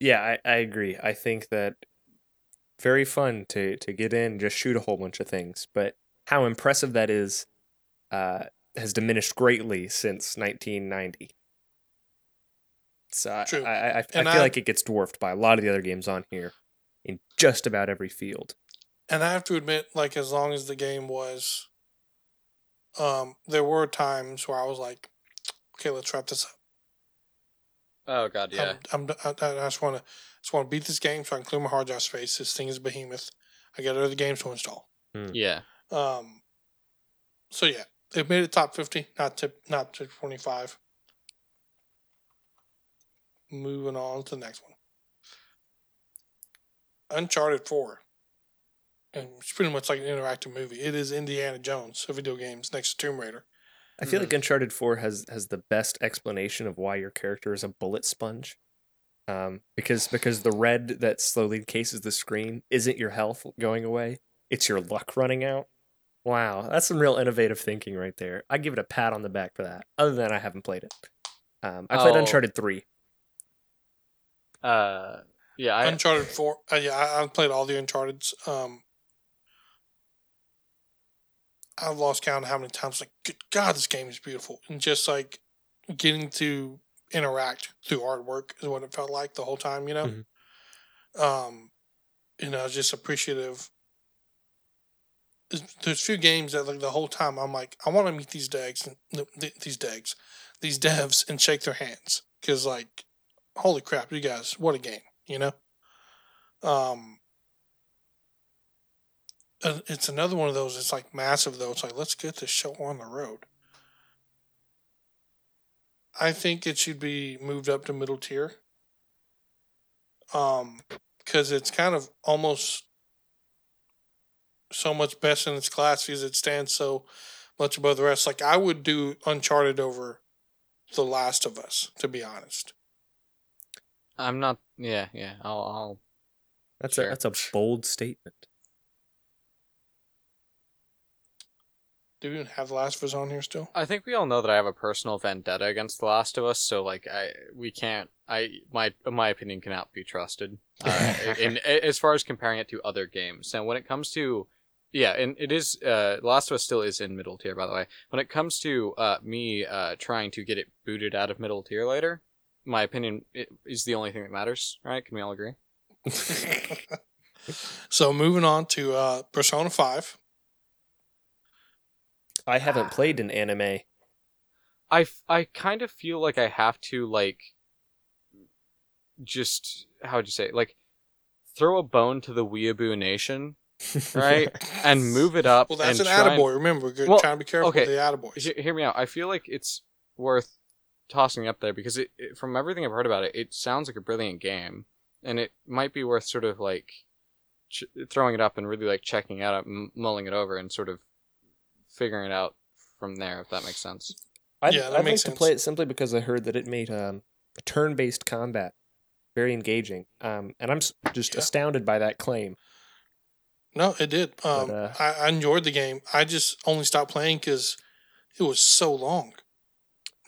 Yeah, I, I agree. I think that very fun to to get in, just shoot a whole bunch of things, but how impressive that is uh, has diminished greatly since 1990. So I- True. I, I, I feel I- like it gets dwarfed by a lot of the other games on here in just about every field. And I have to admit, like as long as the game was, um, there were times where I was like, okay, let's wrap this up. Oh god, yeah. I'm, I'm, I, I just want to, just want to beat this game so I can clear my hard drive space. This thing is behemoth. I got other games to install. yeah. Um, so yeah, it made it top fifty, not tip, not to twenty five. Moving on to the next one. Uncharted Four. And it's pretty much like an interactive movie. It is Indiana Jones of video games next to Tomb Raider. I feel Mhm. like Uncharted 4 has has the best explanation of why your character is a bullet sponge. Um, because because the red that slowly encases the screen isn't your health going away; it's your luck running out. Wow, that's some real innovative thinking right there. I give it a pat on the back for that. Other than I haven't played it. Um, I played Oh. Uncharted 3. Uh, yeah. I, Uncharted Four. Uh, yeah, I, I've played all the Uncharted's. Um, I've lost count of how many times. Like, good God, this game is beautiful, and just like getting to interact through artwork is what it felt like the whole time. You know, Mhm. um, you know, I was just appreciative. There's- There's few games that like the whole time I'm like, I want to meet these and th- these degs, these devs, and shake their hands because like, holy crap, you guys, what a game, you know. Um, and it's another one of those. It's like massive though. It's like let's get this show on the road. I think it should be moved up to middle tier. Um, because it's kind of almost so much best in its class because it stands so much above the rest. Like I would do Uncharted over The Last of Us, to be honest. I'm not. Yeah, yeah. I'll. I'll That's Sure. a that's a bold statement. Do we even have The Last of Us on here still? I think we all know that I have a personal vendetta against The Last of Us, so like I we can't I my my opinion cannot be trusted. Uh, in, in as far as comparing it to other games, and when it comes to yeah, and it is uh Last of Us still is in middle tier by the way. When it comes to uh me uh trying to get it booted out of middle tier later, my opinion is the only thing that matters. Right? Can we all agree? so moving on to uh, Persona Five. I haven't ah. played an anime. I, I kind of feel like I have to like just how would you say it? like throw a bone to the Weeaboo Nation right and move it up. Well, that's and an try and- attaboy. Remember, we're Well, trying to be careful okay. with the attaboys. He- hear me out. I feel like it's worth tossing up there because it, it from everything I've heard about it, it sounds like a brilliant game, and it might be worth sort of like ch- throwing it up and really like checking out, m- mulling it over, and sort of figuring it out from there. If that makes sense. I'd, Yeah, that I'd like makes to sense. play it simply because I heard that it made um, turn-based combat, very engaging. Um, and I'm just Yeah. astounded by that claim. No, it did. Um, uh, I, I enjoyed the game. I just only stopped playing because it was so long.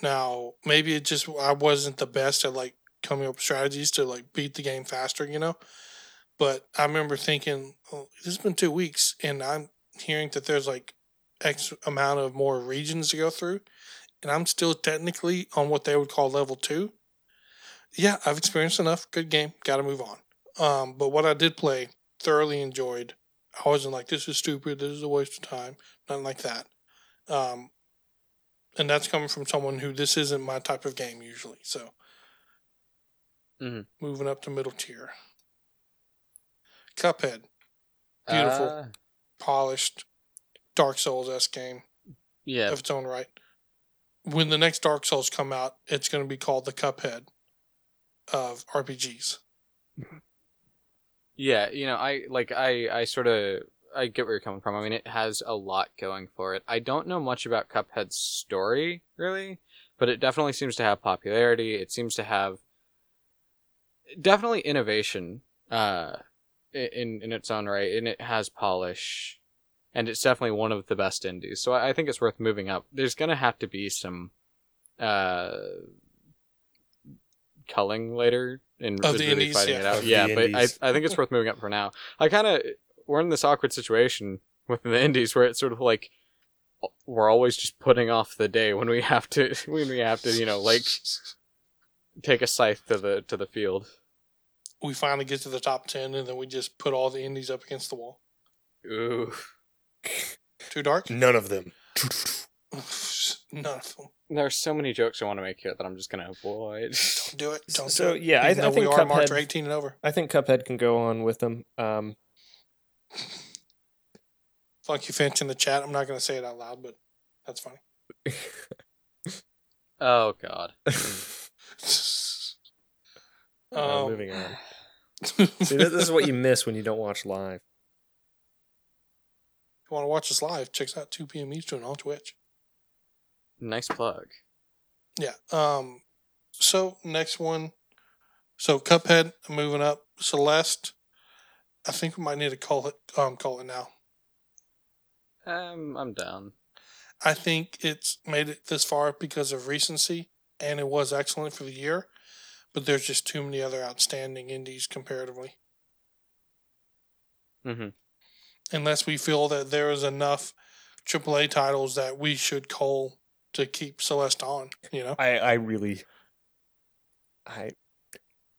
Now, maybe it just I wasn't the best at like coming up with strategies to like beat the game faster, you know. But I remember thinking, oh, this has been two weeks, and I'm hearing that there's like X amount of more regions to go through, and I'm still technically on what they would call level two. Yeah, I've experienced enough. Good game. Got to move on. Um, but what I did play, thoroughly enjoyed. I wasn't like, this is stupid, this is a waste of time. Nothing like that. Um, and that's coming from someone who this isn't my type of game usually. So, Mhm. moving up to middle tier. Cuphead, Beautiful. Uh, polished, Dark Souls s game yeah. of its own right. When the next Dark Souls come out, it's going to be called the Cuphead of RPGs. Yeah, you know, I like I I sort of I get where you're coming from. I mean, it has a lot going for it. I don't know much about Cuphead's story really, but it definitely seems to have popularity. It seems to have definitely innovation uh in in its own right, and it has polish. And it's definitely one of the best indies. So I I think it's worth moving up. There's going to have to be some uh culling later and Of really the indies, fighting yeah. it out. Of Yeah, but I, indies. I think it's worth moving up for now. I kind of we're in this awkward situation with the indies where it's sort of like we're always just putting off the day when we have to when we have to you know like take a scythe to the to the field. We finally get to the top 10 and then we just put all the indies up against the wall. Ooh, Too dark? None of them. None of them. there are so many jokes I want to make here that I'm just gonna avoid. Don't do it. Don't So, do it. yeah, I- Even I think we are marked Cuphead- 18 and over. I think Cuphead can go on with them. Um, Funky Finch in the chat. I'm not going to say it out loud, but that's funny. oh God. uh, Um, moving on. See, this, this is what you miss when you don't watch live. If you want to watch us live, check us out 2 p.m. Eastern on Twitch. Nice plug. Yeah. Um. So next one. So Cuphead moving up. Celeste. I think we might need to call it. Um. Call it now. Um, I'm down. I think it's made it this far because of recency, and it was excellent for the year. But there's just too many other outstanding indies comparatively. hmm Unless we feel that there is enough AAA titles that we should call to keep Celeste on. You know. I, I really, I,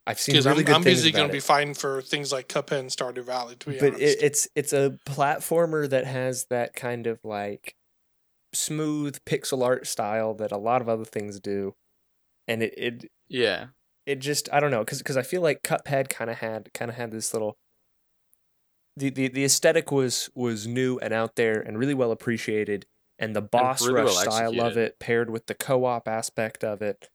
I've seen Because really I'm, good I'm things busy going to be fighting for things like Cuphead and Stardew Valley. To be but honest, it, it's it's a platformer that has that kind of like smooth pixel art style that a lot of other things do, and it it Yeah. it just I don't know because because I feel like Cuphead kind of had kind of had this little. The, the the aesthetic was was new and out there and really well appreciated, and the boss really rush well style of it paired with the co-op aspect of it,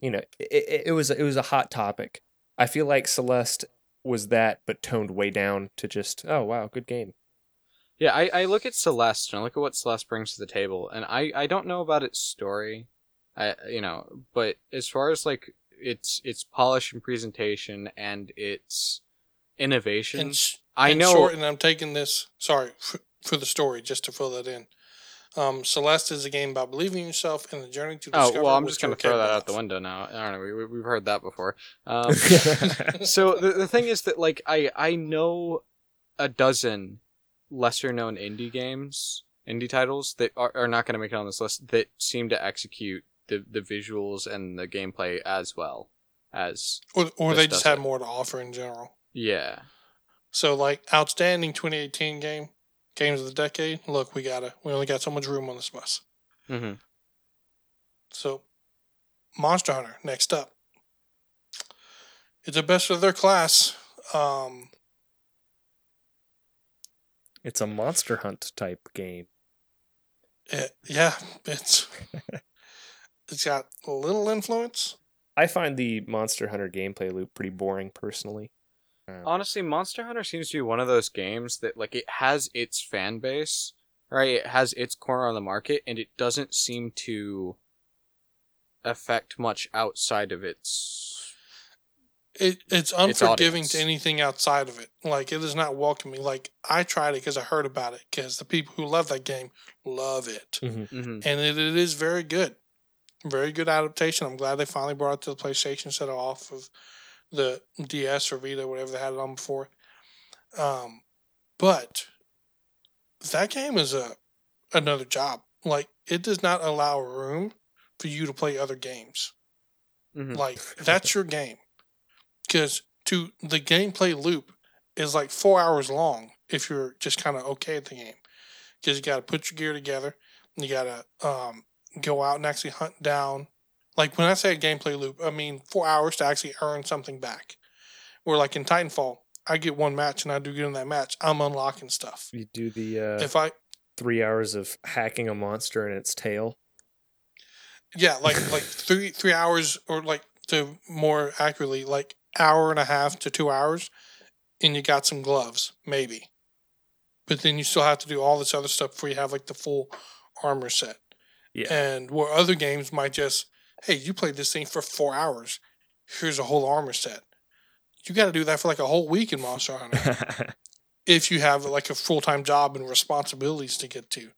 you know, it, it, it was it was a hot topic. I feel like Celeste was that, but toned way down to just oh wow, good game. Yeah, I, I look at Celeste and I look at what Celeste brings to the table, and I, I don't know about its story, I you know, but as far as like its its polish and presentation and its innovation, in, sh- I in know. Short, and I'm taking this. Sorry for, for the story, just to fill that in. Um, Celeste is a game about believing in yourself and the journey to oh well, I'm just gonna throw that out the window now. I don't know. We, we- we've heard that before. Um, so the the thing is that like I I know a dozen lesser known indie games, indie titles that are, are not going to make it on this list that seem to execute the the visuals and the gameplay as well as or, or they just does had more to offer in general. Yeah. So, like outstanding 2018 game, games of the decade. Look, we gotta. We only got so much room on this bus. hmm So, Monster Hunter next up. It's the best of their class. Um, it's a monster hunt type game. it- yeah, it's it's got a little influence. I find the Monster Hunter gameplay loop pretty boring personally. Honestly, Monster Hunter seems to be one of those games that like it has its fan base, right? It has its corner on the market, and it doesn't seem to affect much outside of its. It, it's unforgiving audience. to anything outside of it. Like it is not welcoming. Like I tried it because I heard about it because the people who love that game love it, Mhm. and it, it is very good, very good adaptation. I'm glad they finally brought it to the PlayStation instead of off of the DS or Vita, whatever they had it on before. Um, but that game is a another job. Like it does not allow room for you to play other games. Mhm. Like that's your game. Because to the gameplay loop is like four hours long if you're just kind of okay at the game. Because you got to put your gear together. You got to um, go out and actually hunt down. Like when I say a gameplay loop, I mean four hours to actually earn something back. Where like in Titanfall, I get one match and I do good in that match. I'm unlocking stuff. You do the uh, If I three hours of hacking a monster in its tail. Yeah, like like three three hours, or like to more accurately, like hour and a half to two hours, and you got some gloves, maybe. But then you still have to do all this other stuff before you have like the full armor set. Yeah. And where other games might just, hey, you played this thing for four hours, here's a whole armor set. You got to do that for like a whole week in Monster Hunter if you have like a full time job and responsibilities to get to.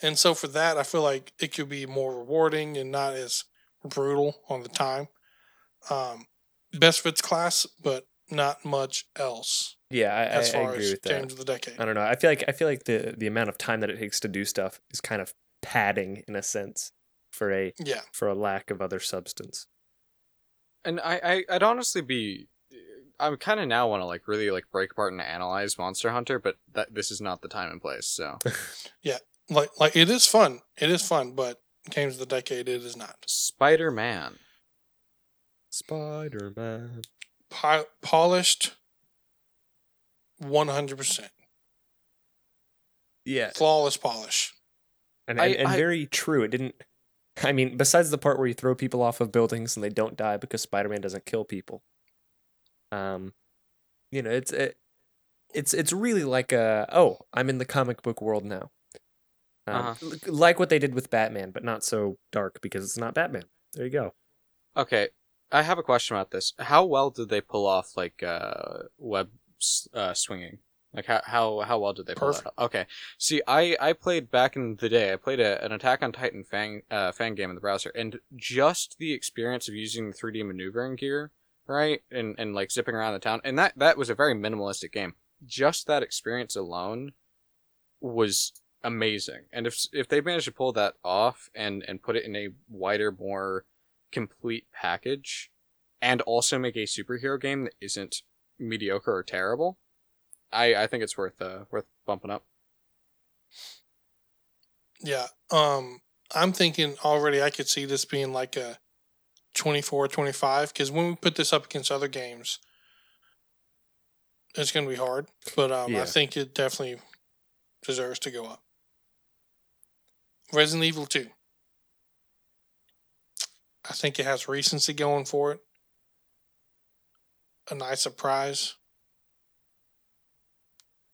And so for that, I feel like it could be more rewarding and not as brutal on the time. Um, best fits class, but not much else yeah, I, as I far agree as with that. games of the decade. I don't know. I feel like I feel like the the amount of time that it takes to do stuff is kind of padding in a sense for a Yeah, for a lack of other substance. and I, I I'd honestly be I'm kind of now want to like really like break apart and analyze Monster Hunter, but that this is not the time and place. So yeah, like like it is fun. It is fun, but games of the decade, it is not. Spider Man. Spider Man. Po- polished, one hundred percent, Yeah, flawless polish. and I- and, and I- very true. It didn't. I mean, besides the part where you throw people off of buildings and they don't die because Spider Man doesn't kill people. Um, you know, it's it, it's it's really like a oh, I'm in the comic book world now. Um, Uh-huh. Like what they did with Batman, but not so dark because it's not Batman. There you go. Okay, I have a question about this. How well did they pull off like uh web uh, swinging? Like how how how well did they pull Perfect. that off? Okay. See, I I played back in the day. I played a, an Attack on Titan fan uh, fan game in the browser, and just the experience of using the 3D maneuvering gear, right, and and like zipping around the town, and that that was a very minimalistic game. Just that experience alone was amazing. And if if they managed to pull that off and and put it in a wider, more complete package, and also make a superhero game that isn't mediocre or terrible, I I think it's worth uh worth bumping up. Yeah. Um, I'm thinking already I could see this being like a 24, 25, because when we put this up against other games, it's going to be hard. But um, I think it definitely deserves to go up. Resident Evil 2. I think it has recency going for it. A nice surprise.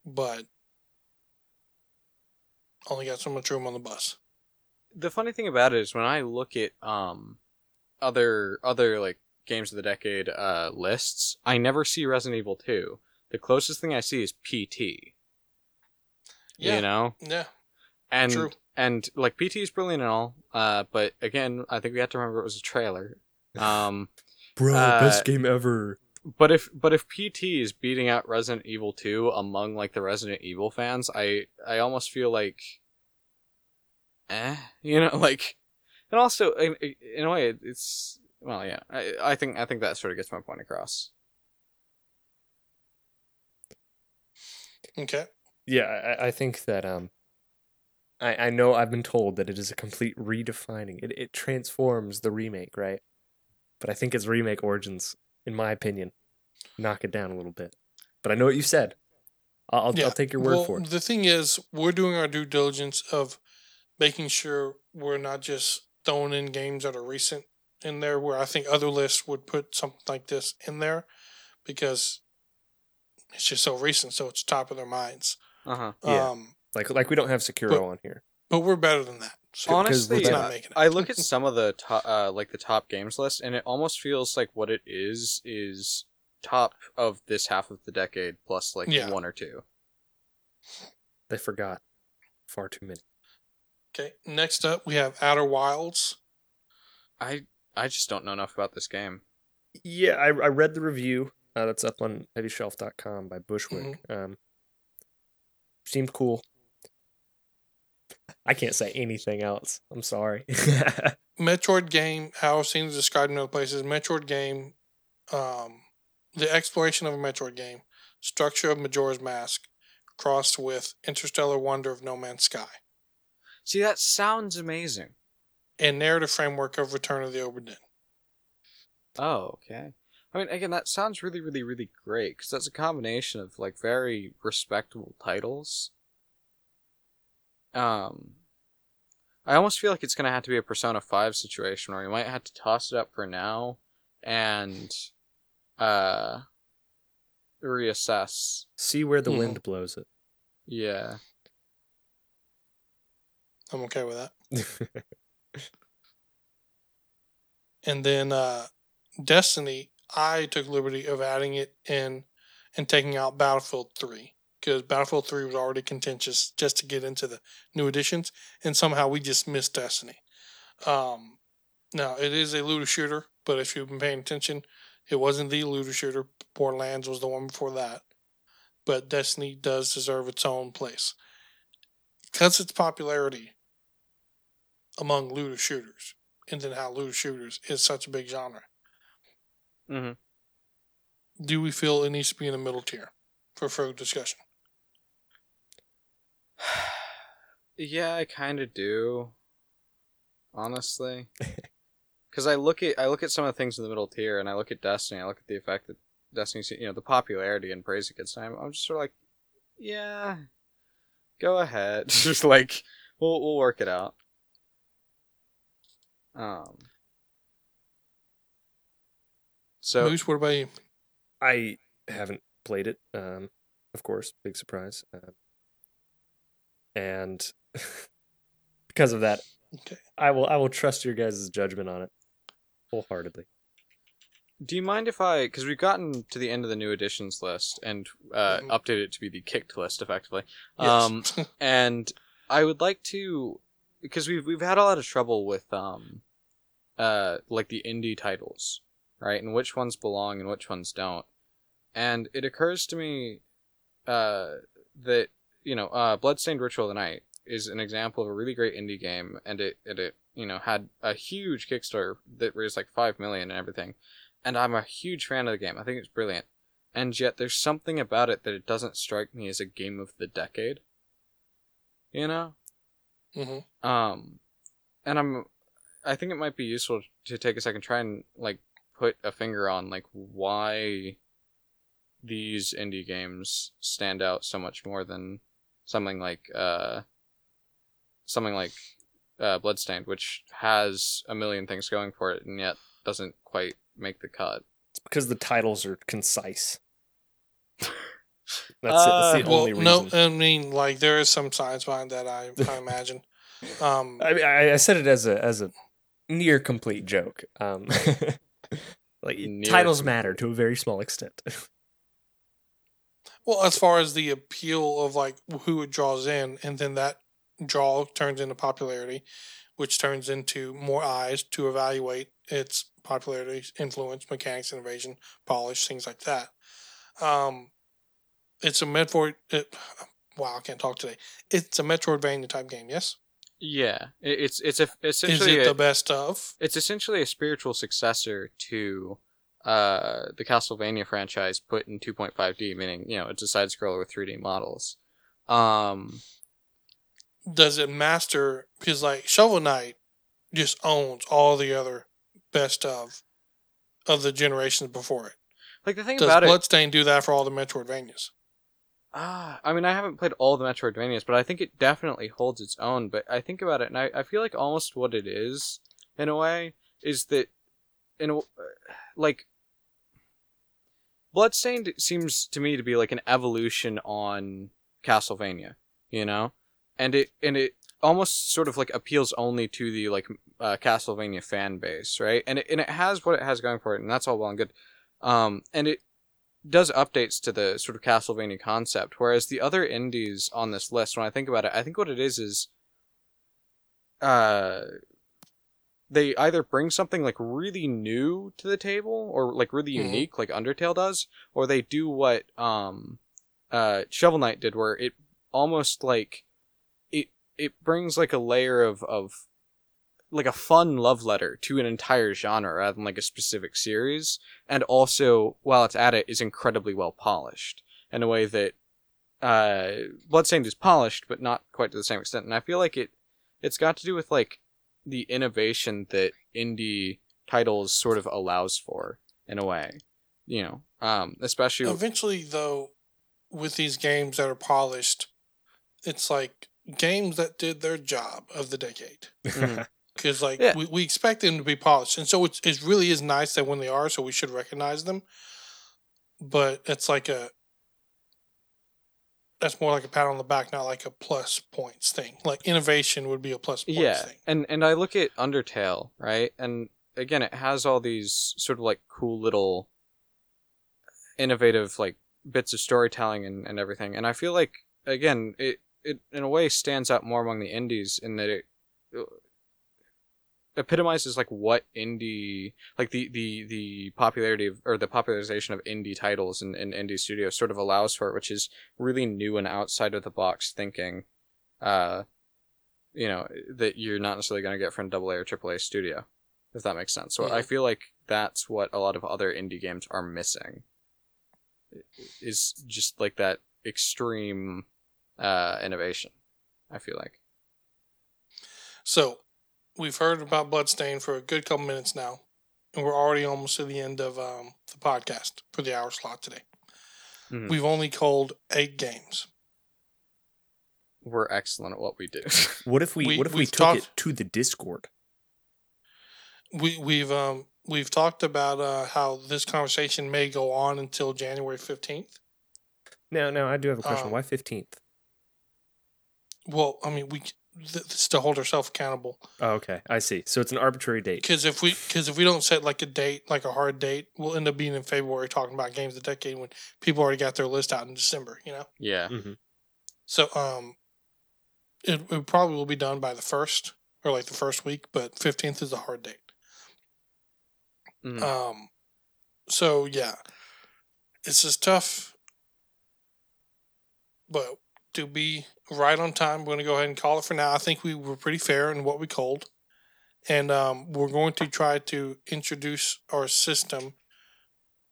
But only got so much room on the bus. The funny thing about it is when I look at um other other like games of the decade uh lists, I never see Resident Evil 2. The closest thing I see is PT. Yeah. You know? Yeah. And True. and like PT is brilliant and all, uh, but again, I think we have to remember it was a trailer. Um, Bro, Uh, best game ever. But if but if PT is beating out Resident Evil 2 among like the Resident Evil fans, I I almost feel like, eh, you know, like, and also in, in a way it's well, yeah, I I think I think that sort of gets my point across. Okay. Yeah, I, I think that um I, I know I've been told that it is a complete redefining. It it transforms the remake, right? But I think its remake origins, in my opinion, knock it down a little bit. But I know what you said. I'll I'll, Yeah. I'll take your word well, for it. The thing is, we're doing our due diligence of making sure we're not just throwing in games that are recent in there, where I think other lists would put something like this in there because it's just so recent, so it's top of their minds. Uh huh. Yeah. Um, Like like we don't have Sekiro but- on here. But we're better than that. So Honestly, it's not it. I look at some of the top, uh, like the top games list, and it almost feels like what it is is top of this half of the decade plus like Yeah. one or two. They forgot far too many. okay, next up we have Outer Wilds. I I just don't know enough about this game. Yeah, I, I read the review uh, that's up on heavyshelf.com by Bushwick. Um, seemed cool. I can't say anything else. I'm sorry. Metroid game, how I've seen it described in other places, Metroid game, um, the exploration of a Metroid game, structure of Majora's Mask, crossed with Interstellar Wonder of No Man's Sky, See, that sounds amazing. and narrative framework of Return of the Obra Dinn. Oh, okay. I mean, again, that sounds really, really, really great because that's a combination of like very respectable titles. Um, I almost feel like it's gonna have to be a Persona Five situation where you might have to toss it up for now and uh reassess. See where the Mhm. wind blows it. Yeah. I'm okay with that. And then uh, Destiny, I took liberty of adding it in and taking out Battlefield 3 because Battlefield 3 was already contentious just to get into the new editions, and somehow we just missed Destiny. Um, now, it is a looter shooter, but if you've been paying attention, it wasn't the looter shooter. Borderlands was the one before that. But Destiny does deserve its own place. Because its popularity among looter shooters, and then how looter shooters is such a big genre. hmm Do we feel it needs to be in the middle tier for further discussion? Yeah, I kind of do. Honestly, because I look at I look at some of the things in the middle tier, and I look at Destiny. I look at the effect that Destiny's, you know, the popularity and praise it gets. And I'm, I'm just sort of like, yeah, go ahead. just like we'll we'll work it out. Um. So Moose, what about you? I haven't played it, um, of course, big surprise. Um, and because of that, Okay. I will I will trust your guys' judgment on it wholeheartedly. Do you mind if I, because we've gotten to the end of the new editions list and uh, Mhm. updated it to be the kicked list effectively. Yes. Um, and I would like to, because we've we've had a lot of trouble with um, uh, like the indie titles, right, and which ones belong and which ones don't. And it occurs to me, uh, that you know, uh, Bloodstained Ritual of the Night is an example of a really great indie game, and it and it you know had a huge Kickstarter that raised like five million and everything and I'm a huge fan of the game. I think it's brilliant. And yet there's something about it that it doesn't strike me as a game of the decade. You know? hmm Um and I'm I think it might be useful to take a second try and like put a finger on like why these indie games stand out so much more than something like uh something like uh Bloodstained which has a million things going for it and yet doesn't quite make the cut. It's because the titles are concise. That's it. That's Uh, the Well, only no. I mean, like there is some science behind that. I, I imagine. Um, I mean, I, I said it as a as a near complete joke. Um, like Near titles complete. matter to a very small extent. Well, as far as the appeal of like who it draws in, and then that draw turns into popularity, which turns into more eyes to evaluate its popularity, influence, mechanics, innovation, polish, things like that. Um, it's a Metroid. It, wow, I can't talk today. It's a Metroidvania type game. Yes. Yeah, it's it's a Is essentially it a, the best of? it's essentially a spiritual successor to uh the Castlevania franchise put in 2.5D, meaning you know it's a side scroller with 3D models. Um, does it master because like Shovel Knight just owns all the other best of of the generations before it. like the thing Does about it, Does Bloodstain do that for all the Metroidvanias? Ah, I mean, I haven't played all the Metroidvanias, but I think it definitely holds its own. But I think about it, and I, I feel like almost what it is, in a way, is that, in a, like, Bloodstained seems to me to be like an evolution on Castlevania, you know, and it and it almost sort of like appeals only to the like uh, Castlevania fan base, right? And it, and it has what it has going for it, and that's all well and good. Um, and it does updates to the sort of Castlevania concept, whereas the other indies on this list, when I think about it, I think what it is is, uh, they either bring something like really new to the table or like really Mhm. unique, like Undertale does, or they do what um, uh, Shovel Knight did, where it almost like it it brings like a layer of of like a fun love letter to an entire genre rather than like a specific series and also while it's at it is incredibly well polished in a way that uh bloodstained is polished but not quite to the same extent and i feel like it it's got to do with like the innovation that indie titles sort of allows for in a way you know um especially Eventually, though, with these games that are polished, it's like games that did their job of the decade. Mhm. Because like Yeah. we, we expect them to be polished, and so it's, it really is nice that when they are, so we should recognize them. But it's like a that's more like a pat on the back, not like a plus points thing. Like innovation would be a plus points yeah thing. and and i look at undertale right and again it has all these sort of like cool little innovative like bits of storytelling and, and everything and i feel like again it it in a way stands out more among the indies in that it epitomizes like what indie like the the the popularity of or the popularization of indie titles and, and indie studios sort of allows for it which is really new and outside of the box thinking uh you know that you're not necessarily going to get from double A or triple A studio, if that makes sense. So I Mhm. feel like that's what a lot of other indie games are missing. Is just like that extreme uh, innovation. I feel like. So we've heard about Bloodstain for a good couple minutes now, and we're already almost to the end of um, the podcast for the hour slot today. Mhm. We've only called eight games. We're excellent at what we do. What if we, We- what if we took talked- it to the Discord? We we've um we've talked about uh, how this conversation may go on until January fifteenth. Now, now I do have a question. Um, Why fifteenth? Well, I mean we c- th- to hold herself accountable Oh, okay, I see. So it's an arbitrary date. because if we because if we don't set like a date like a hard date, we'll end up being in February talking about games of the decade when people already got their list out in December. You know. yeah. hmm So um, it, it probably will be done by the first or like the first week, but fifteenth is a hard date. Mhm. Um, so yeah, it's just tough, but to be right on time, we're going to go ahead and call it for now. I think we were pretty fair in what we called, and um, we're going to try to introduce our system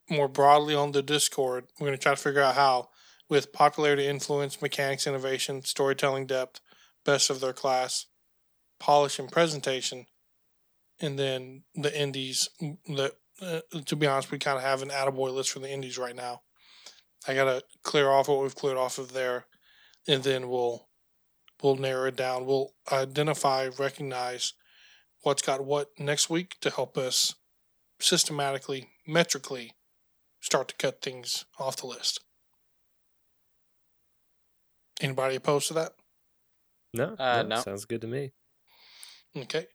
more broadly on the Discord. We're going to try to figure out how, with popularity, influence, mechanics, innovation, storytelling depth, best of their class, polish, and presentation, and then the indies. The uh, to be honest, we kind of have an attaboy list for the indies right now. I gotta clear off what we've cleared off of there, and then we'll we'll narrow it down. We'll identify, recognize what's got what next week to help us systematically, metrically start to cut things off the list. Anybody opposed to that? No, Uh, no, no. sounds good to me. Okay.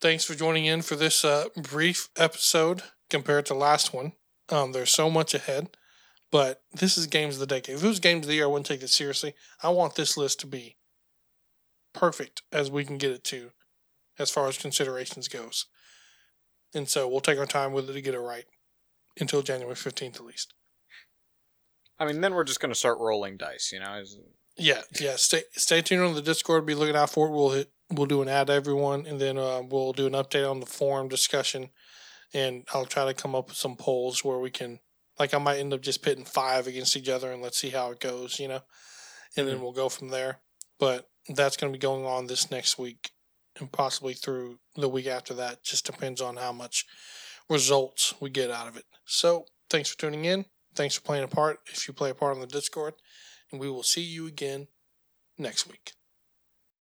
Thanks for joining in for this uh, brief episode compared to last one. Um, there's so much ahead, but this is games of the decade. If it was games of the year, I wouldn't take it seriously. I want this list to be perfect as we can get it to, as far as considerations goes. And so we'll take our time with it to get it right until January 15th at least. I mean, then we're just gonna start rolling dice. You know. Yeah, yeah. Stay stay tuned on the Discord. Be looking out for it. We'll hit, we'll do an ad to everyone, and then uh, we'll do an update on the forum discussion. And I'll try to come up with some polls where we can, like, I might end up just pitting five against each other, and let's see how it goes, you know. And then mm-hmm. we'll go from there. But that's going to be going on this next week, and possibly through the week after that. Just depends on how much results we get out of it. So thanks for tuning in. Thanks for playing a part. If you play a part on the Discord and we will see you again next week.